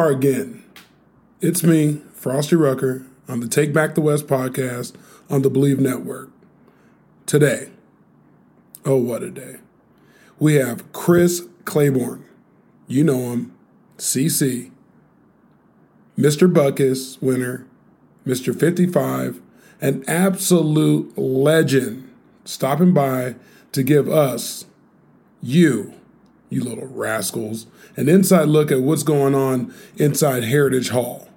Are again. It's me, Frosty Rucker, on the Take Back the West podcast on the Believe Network. Today, oh, what a day. We have Chris Claiborne. You know him, CC, Mr. Butkus winner, Mr. 55, an absolute legend stopping by to give us, you, you little rascals, an inside look at what's going on inside Heritage Hall.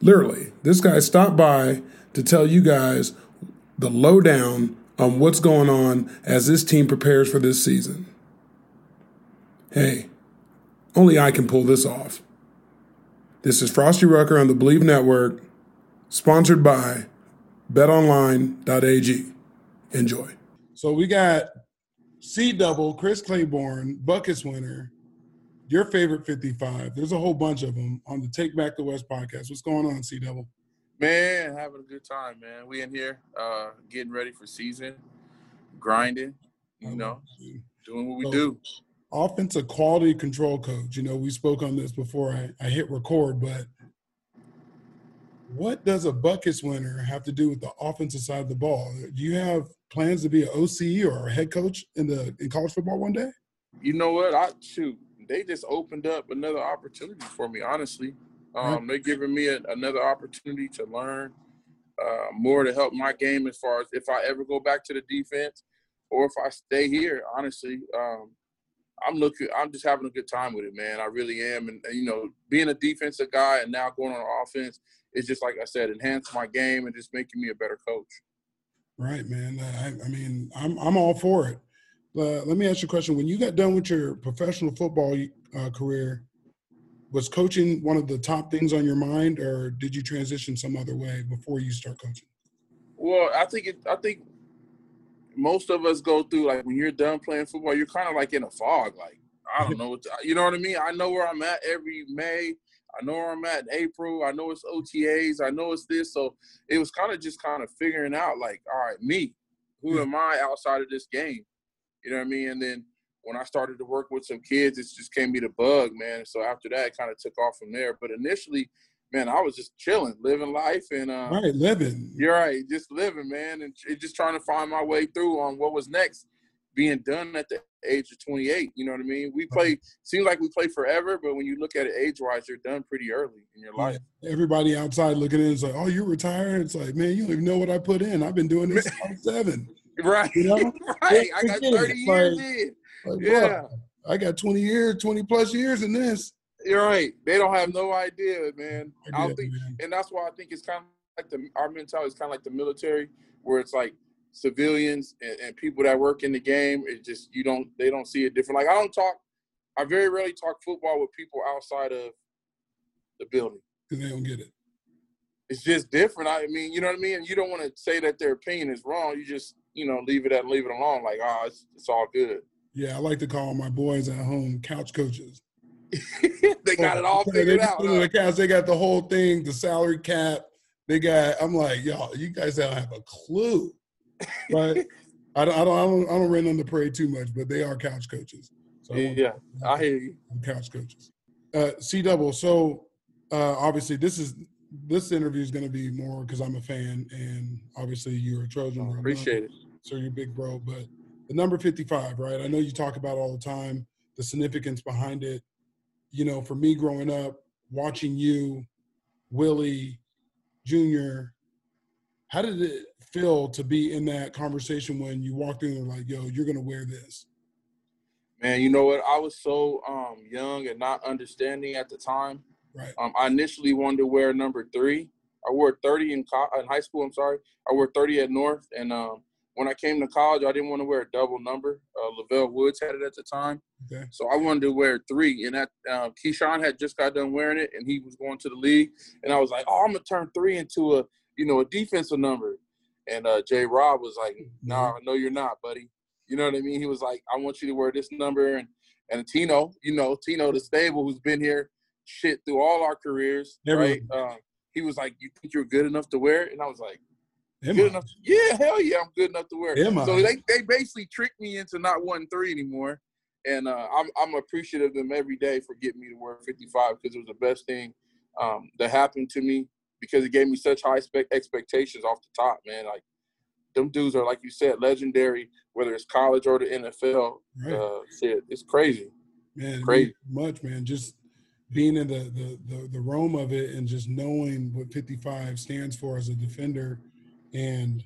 Literally, this guy stopped by to tell you guys the lowdown on what's going on as this team prepares for this season. Hey, only I can pull this off. This is Frosty Rucker on the Believe Network, sponsored by betonline.ag. Enjoy. So we got C double, Chris Claiborne, Butkus winner, your favorite 55. There's a whole bunch of them on the Take Back the West podcast. What's going on, C double? Man, having a good time, man. We in here, uh, getting ready for season, grinding, you know, doing what we so, do. Offensive quality control coach. You know, we spoke on this before I, I hit record, but what does a Butkus winner have to do with the offensive side of the ball? Do you have plans to be an OC or a head coach in the in college football one day? You know what? I shoot. They just opened up another opportunity for me. Honestly, um, they're giving me a, another opportunity to learn uh, more to help my game as far as if I ever go back to the defense or if I stay here. Honestly, um, I'm looking. I'm just having a good time with it, man. I really am, and, and you know, being a defensive guy and now going on offense it's just like I said, enhance my game and just making me a better coach. Right, man. I, I mean, I'm I'm all for it. Uh, let me ask you a question. When you got done with your professional football uh, career, was coaching one of the top things on your mind, or did you transition some other way before you start coaching? Well, I think it. I think most of us go through like when you're done playing football, you're kind of like in a fog. Like I don't know what to, you know what I mean. I know where I'm at every May. I know where I'm at in April. I know it's OTAs. I know it's this. So it was kind of just kind of figuring out like, all right, me, who am I outside of this game? You know what I mean? And then when I started to work with some kids, it just came me the bug, man. So after that, it kind of took off from there. But initially, man, I was just chilling, living life, and uh, right, living. You're right, just living, man, and just trying to find my way through on what was next being done at the age of 28. You know what I mean? We play, seems like we play forever, but when you look at it age wise, you're done pretty early in your life. Everybody outside looking in is like, oh, you're retired. It's like, man, you don't even know what I put in. I've been doing this since seven. Right. You know? right. I got 30 years like, in. Like, yeah. I got 20 years, 20 plus years in this. You're right. They don't have no idea, man. I, I don't think, man. and that's why I think it's kind of like the our mentality is kind of like the military, where it's like civilians and, and, people that work in the game. It just you don't they don't see it different. Like I don't talk. I very rarely talk football with people outside of the building because they don't get it. It's just different. I mean, you know what I mean. And you don't want to say that their opinion is wrong. You just you know leave it at leave it alone. Like oh, it's, it's all good. Yeah, I like to call my boys at home couch coaches. they got it all figured they, out. The couch, they got the whole thing, the salary cap. They got. I'm like, y'all, you guys don't have a clue but I don't, I don't, I don't, I don't rain on the parade too much, but they are couch coaches. So yeah, I, I hear you. Couch coaches. Uh, C double. So uh, obviously, this is this interview is going to be more because I'm a fan, and obviously you're a Trojan. Oh, appreciate it. So you're big bro, but the number 55, right? I know you talk about all the time the significance behind it. You know, for me growing up, watching you, Willie, Junior, how did it feel to be in that conversation when you walked in and like, yo, you're gonna wear this? Man, you know what? I was so um, young and not understanding at the time. Right. Um, I initially wanted to wear number three. I wore 30 in, co- in high school. I'm sorry. I wore 30 at North, and um, when I came to college, I didn't want to wear a double number. Uh, Lavelle Woods had it at the time, okay. so I wanted to wear three. And that uh, Keyshawn had just got done wearing it, and he was going to the league. And I was like, "Oh, I'm gonna turn three into a you know a defensive number." And uh, Jay Rob was like, "No, nah, no, you're not, buddy." You know what I mean? He was like, "I want you to wear this number." And and Tino, you know, Tino the stable, who's been here, shit through all our careers, right? Uh, he was like, "You think you're good enough to wear it?" And I was like, Am "Good I? enough? Yeah, hell yeah, I'm good enough to wear it." Am so I? they they basically tricked me into not wanting three anymore. and uh, I'm I'm appreciative of them every day for getting me to wear 55 because it was the best thing um, that happened to me because it gave me such high spe- expectations off the top, man. Like them dudes are like you said, legendary, whether it's college or the NFL. Right. Uh, it's crazy. Man, crazy much, man. Just being in the, the the the realm of it and just knowing what 55 stands for as a defender, and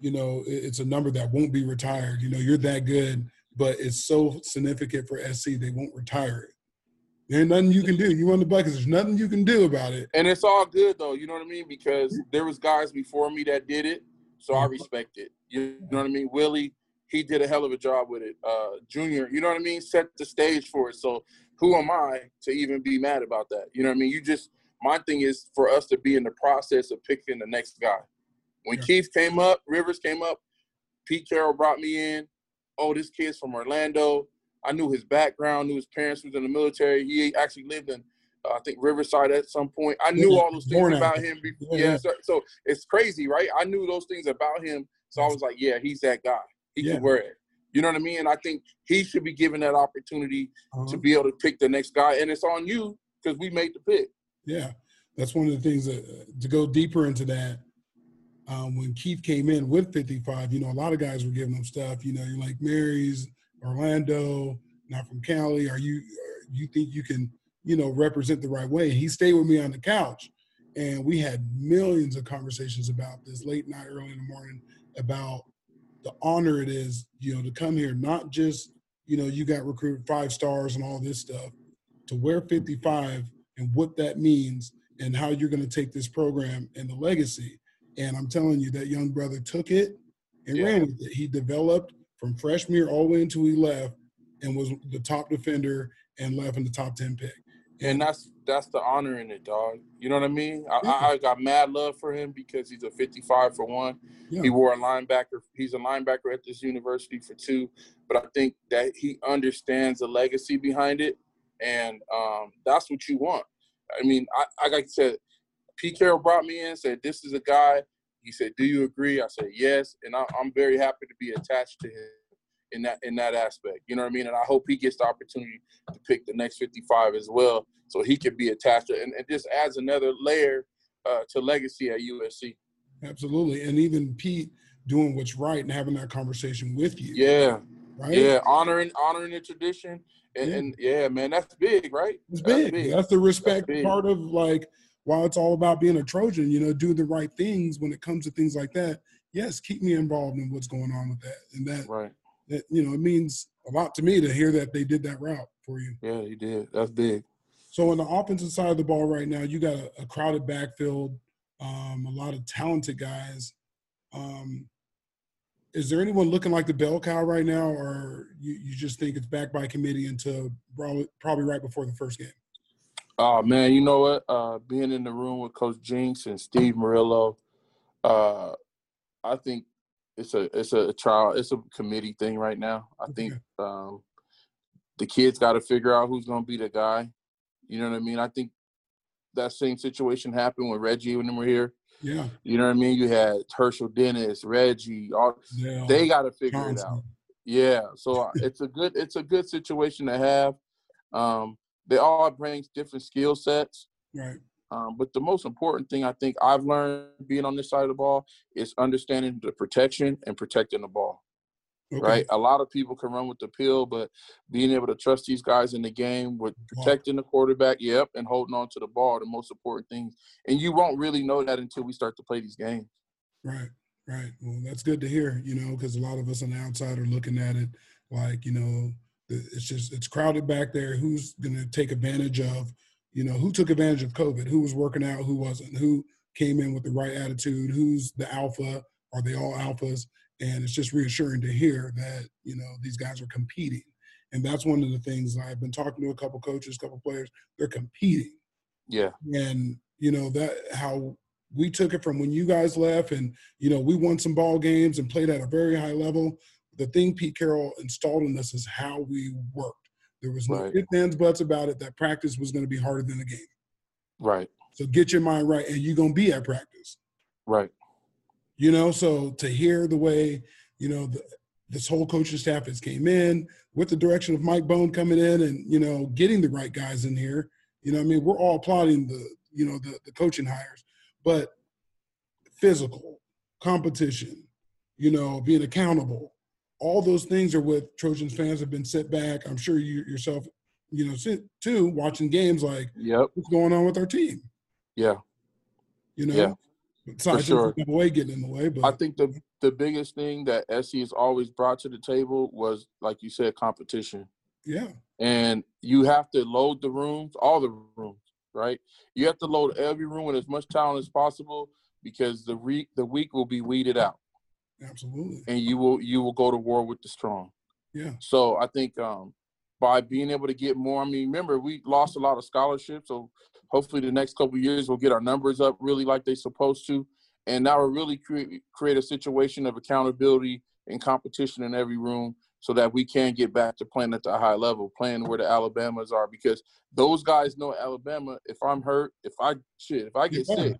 you know it's a number that won't be retired. You know, you're that good, but it's so significant for SC they won't retire it. There ain't nothing you can do. You won the Butkus. There's nothing you can do about it. And it's all good though. You know what I mean? Because there was guys before me that did it, so I respect it. You know what I mean? Willie, he did a hell of a job with it. Uh, Junior, you know what I mean? Set the stage for it. So who am I to even be mad about that? You know what I mean? You just my thing is for us to be in the process of picking the next guy. When yeah. Keith came up, Rivers came up, Pete Carroll brought me in. Oh, this kid's from Orlando. I knew his background, knew his parents was in the military. He actually lived in, uh, I think, Riverside at some point. I knew all those things about him. Before, yeah, so, so, it's crazy, right? I knew those things about him. So I was like, yeah, he's that guy. He yeah. can wear it. You know what I mean? And I think he should be given that opportunity uh-huh. to be able to pick the next guy. And it's on you because we made the pick. Yeah, that's one of the things that uh, to go deeper into that. Um, when Keith came in with 55, you know, a lot of guys were giving him stuff. You know, you're Lake Mary's, Orlando, not from Cali. Are you? You think you can, you know, represent the right way? He stayed with me on the couch, and we had millions of conversations about this late night, early in the morning about the honor it is, you know, to come here, not just, you know, you got recruited five stars and all this stuff, to wear 55 and what that means and how you're going to take this program and the legacy. And I'm telling you, that young brother took it and yeah. ran with it. He developed from freshman year all the way until he left and was the top defender and left in the top 10 pick. And that's that's the honor in it, dog. You know what I mean? I, yeah. I, got mad love for him because he's a 55 for one. Yeah. He wore a linebacker. He's a linebacker at this university for two. But I think that he understands the legacy behind it, and um, that's what you want. I mean, I, I like I said, Pete Carroll brought me in, said this is a guy. He said, "Do you agree?" I said, "Yes," and I, I'm very happy to be attached to him in that in that aspect. You know what I mean? And I hope he gets the opportunity to pick the next 55 as well, so he can be attached to, and it just adds another layer uh, to legacy at USC. Absolutely, and even Pete doing what's right and having that conversation with you. Yeah, right. Yeah, honoring honoring the tradition, and yeah, and, yeah man, that's big, right? It's big. That's, big. that's the respect that's part of like while it's all about being a Trojan, you know, do the right things when it comes to things like that. Yes, keep me involved in what's going on with that, and that right that you know it means a lot to me to hear that they did that route for you. Yeah, you did. That's big. So on the offensive side of the ball right now, you got a, a crowded backfield, um, a lot of talented guys. Um, is there anyone looking like the bell cow right now, or you, you just think it's backed by committee until probably, probably right before the first game? Oh man, you know what? Uh, being in the room with Coach Jinks and Steve Murillo, uh, I think it's a it's a trial it's a committee thing right now. I think um, the kids got to figure out who's going to be the guy. You know what I mean? I think that same situation happened when Reggie and them were here. Yeah. You know what I mean? You had Herschel Dennis, Reggie, all yeah. they got to figure Johnson. it out. Yeah. So uh, it's a good it's a good situation to have. Um, they all bring different skill sets. Right. Um, but the most important thing I think I've learned being on this side of the ball is understanding the protection and protecting the ball. Okay. Right? A lot of people can run with the pill, but being able to trust these guys in the game with protecting the quarterback, yep, and holding on to the ball, the most important things. And you won't really know that until we start to play these games. Right, right. Well, that's good to hear, you know, because a lot of us on the outside are looking at it like, you know, it's just it's crowded back there. Who's going to take advantage of you know, who took advantage of COVID? Who was working out? Who wasn't? Who came in with the right attitude? Who's the alpha? Are they all alphas? And it's just reassuring to hear that you know these guys are competing, and that's one of the things I've been talking to a couple coaches, a couple players. They're competing. Yeah. And you know that how we took it from when you guys left, and you know we won some ball games and played at a very high level. The thing Pete Carroll installed in us is how we worked. there was no right. ifs, ands, buts about it that practice was going to be harder than the game. Right. So get your mind right, and you're going to be at practice. Right. You know, so to hear the way, you know, the, this whole coaching staff has came in with the direction of Mike Bohn coming in and you know getting the right guys in here. You know, I mean, we're all applauding the you know the the coaching hires, but physical competition, you know, being accountable, all those things are what Trojans fans have been set back. I'm sure you yourself, you know, sit too watching games like, yep, what's going on with our team? Yeah, you know. Yeah. Besides sure. the way getting in the way, but I think the the biggest thing that SC has always brought to the table was, like you said, competition. Yeah. And you have to load the rooms, all the rooms, right? You have to load every room with as much talent as possible because the week the weak will be weeded out. Absolutely. And you will you will go to war with the strong. Yeah. So I think um by being able to get more, I mean, remember we lost a lot of scholarships, so hopefully the next couple years we'll get our numbers up really like they're supposed to, and that will really create create a situation of accountability and competition in every room, so that we can get back to playing at the high level, playing where the Alabamas are, because those guys know Alabama. If I'm hurt, if I shit, if I get sick,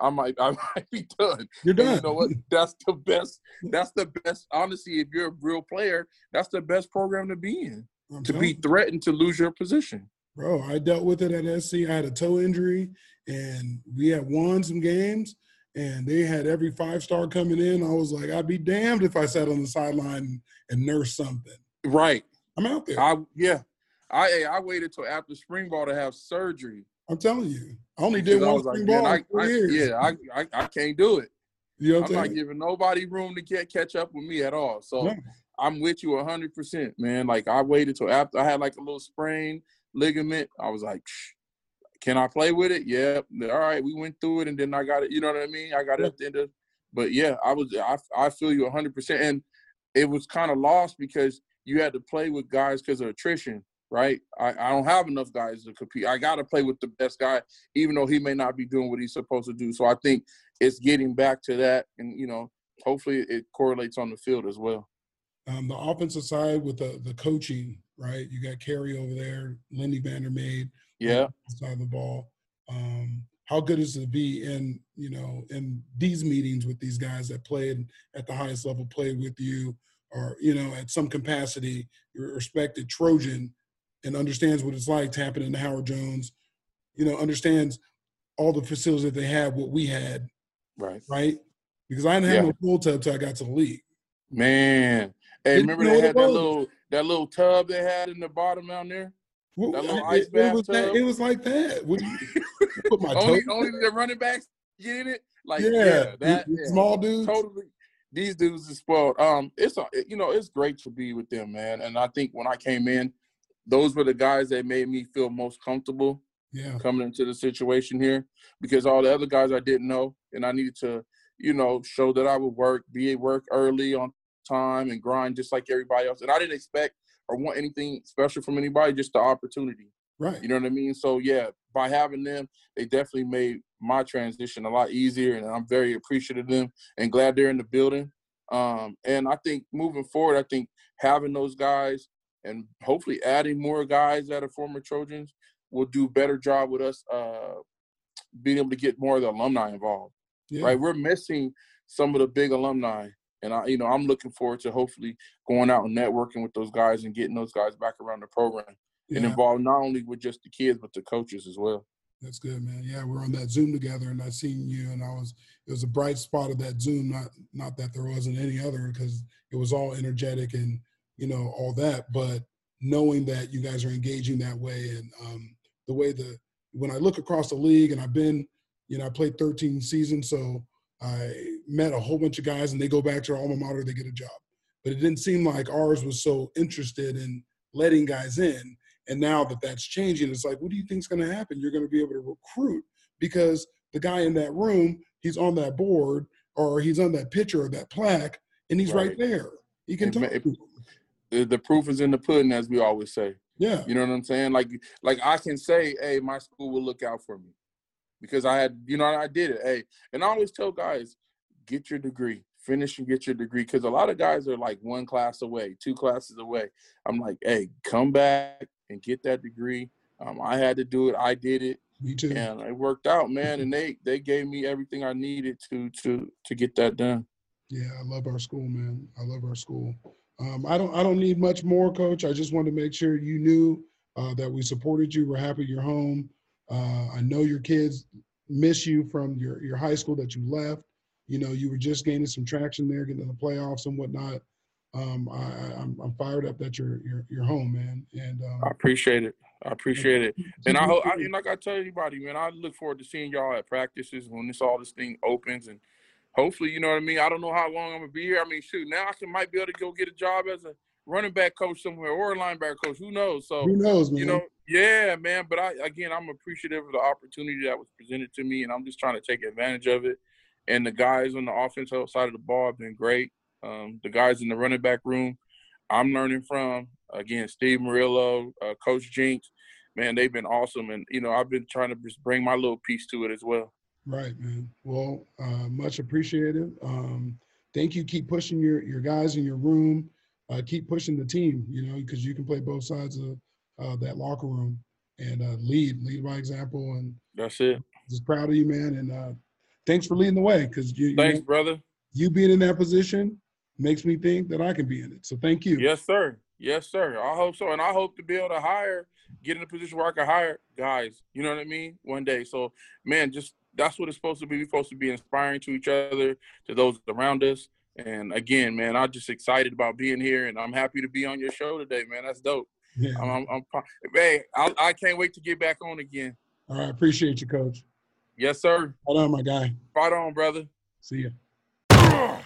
I might I might be done. You're done. And you know what? That's the best. That's the best. Honestly, if you're a real player, that's the best program to be in. I'm to be threatened to lose your position. Bro, I dealt with it at SC. I had a toe injury, and we had won some games, and they had every five star coming in. I was like, I'd be damned if I sat on the sideline and nursed something. Right. I'm out there. I yeah. I I waited till after spring ball to have surgery. I'm telling you. I only did I one was like, man, I, I- yeah, I, I I can't do it. you know I'm not giving nobody room to get catch up with me at all. So No. I'm with you hundred percent, man. Like I waited till after I had like a little sprain ligament. I was like, can I play with it? Yeah. All right. We went through it, and then I got it. You know what I mean? I got it at the end of. But yeah, I was. I I feel you hundred percent, and it was kind of lost because you had to play with guys because of attrition. Right, I, I don't have enough guys to compete. I got to play with the best guy, even though he may not be doing what he's supposed to do. So I think it's getting back to that, and you know, hopefully it correlates on the field as well. Um, the offensive side with the the coaching, right? You got Keary over there, Lindy Vandermeid, Yeah, side of the ball. Um, how good is it to be in you know in these meetings with these guys that played at the highest level, played with you, or you know at some capacity, your respected Trojan, and understands what it's like tapping into Howard Jones. You know, understands all the facilities that they have, what we had, right. right? Because I didn't have Yeah. no pool tub till I got to the league. Man, hey, Didn't remember they had that little that little tub they had in the bottom down there. That little it- ice it, it was that, it was like that. What you, put my only only the running backs get in it. Like yeah, yeah, that yeah. small dudes. totally. These dudes is spoiled. Um, it's a, you know it's great to be with them, man. And I think when I came in, those were the guys that made me feel most comfortable Yeah, coming into the situation here because all the other guys I didn't know, and I needed to, you know, show that I would work, be at work early on time, and grind just like everybody else. And I didn't expect or want anything special from anybody, just the opportunity. right. You know what I mean? So yeah, by having them, they definitely made my transition a lot easier, and I'm very appreciative of them and glad they're in the building. Um, and I think moving forward, I think having those guys and hopefully adding more guys that are former Trojans will do a better job with us uh, being able to get more of the alumni involved. Yeah. Right, we're missing some of the big alumni, and I, you know, I'm looking forward to hopefully going out and networking with those guys and getting those guys back around the program and involved not only with just the kids but the coaches as well. that's good, man. Yeah, we're on that Zoom together, and I seen you, and I was it was a bright spot of that Zoom. Not not that there wasn't any other, because it was all energetic and you know all that, but knowing that you guys are engaging that way, and um, the way the when I look across the league, and I've been, you know, I played 13 seasons, so I met a whole bunch of guys, and they go back to their alma mater, they get a job. But it didn't seem like ours was so interested in letting guys in. And now that that's changing, it's like, what do you think's going to happen? You're going to be able to recruit because the guy in that room, he's on that board or he's on that picture or that plaque, and he's right, Right. there. He can It talk. it-. The, proof is in the pudding, as we always say. Yeah, You know what I'm saying? Like, like I can say, hey, my school will look out for me because I had, you know, I did it. Hey, and I always tell guys, get your degree, finish and get your degree, because a lot of guys are like one class away, two classes away. I'm like, hey, come back and get that degree. Um, I had to do it. I did it, me too. and it worked out, man. And they they gave me everything I needed to to to get that done. Yeah, I love our school, man. I love our school. Um, I don't I don't need much more, Coach. I just wanted to make sure you knew uh, that we supported you. We're happy you're home. Uh, I know your kids miss you from your your high school that you left. You know, you were just gaining some traction there, getting in the playoffs and whatnot. Um, I, I'm, I'm fired up that you're you're, you're home, man. And um, I appreciate it. I appreciate it. And I hope, I, and like I tell everybody, man, I look forward to seeing y'all at practices when this all this thing opens, and hopefully, you know what I mean. I don't know how long I'm gonna be here. I mean, shoot, now I can might be able to go get a job as a running back coach somewhere or a linebacker coach. Who knows? So who knows, man? You know, yeah, man. But I again, I'm appreciative of the opportunity that was presented to me, and I'm just trying to take advantage of it. And the guys on the offensive side of the ball have been great. Um, the guys in the running back room, I'm learning from. Again, Steve Murillo, uh, Coach Jinks, man, they've been awesome. And, you know, I've been trying to just bring my little piece to it as well. Right, man. Well, uh, much appreciated. Um, thank you. Keep pushing your, your guys in your room. Uh, keep pushing the team, you know, because you can play both sides of uh, that locker room and uh, lead, lead by example. And that's it. Just proud of you, man. And uh, thanks for leading the way because you, thanks, you know, brother. You being in that position makes me think that I can be in it. So thank you. Yes, sir. Yes, sir. I hope so. And I hope to be able to hire, get in a position where I can hire guys. You know what I mean? One day. So, man, just that's what it's supposed to be. We're supposed to be inspiring to each other, to those around us. And again, man, I'm just excited about being here, and I'm happy to be on your show today, man. That's dope. Yeah. I'm, I'm, I'm hey, I, I can't wait to get back on again. All right, appreciate you, Coach. Yes, sir. Hold on, my guy. Right on, brother. See ya.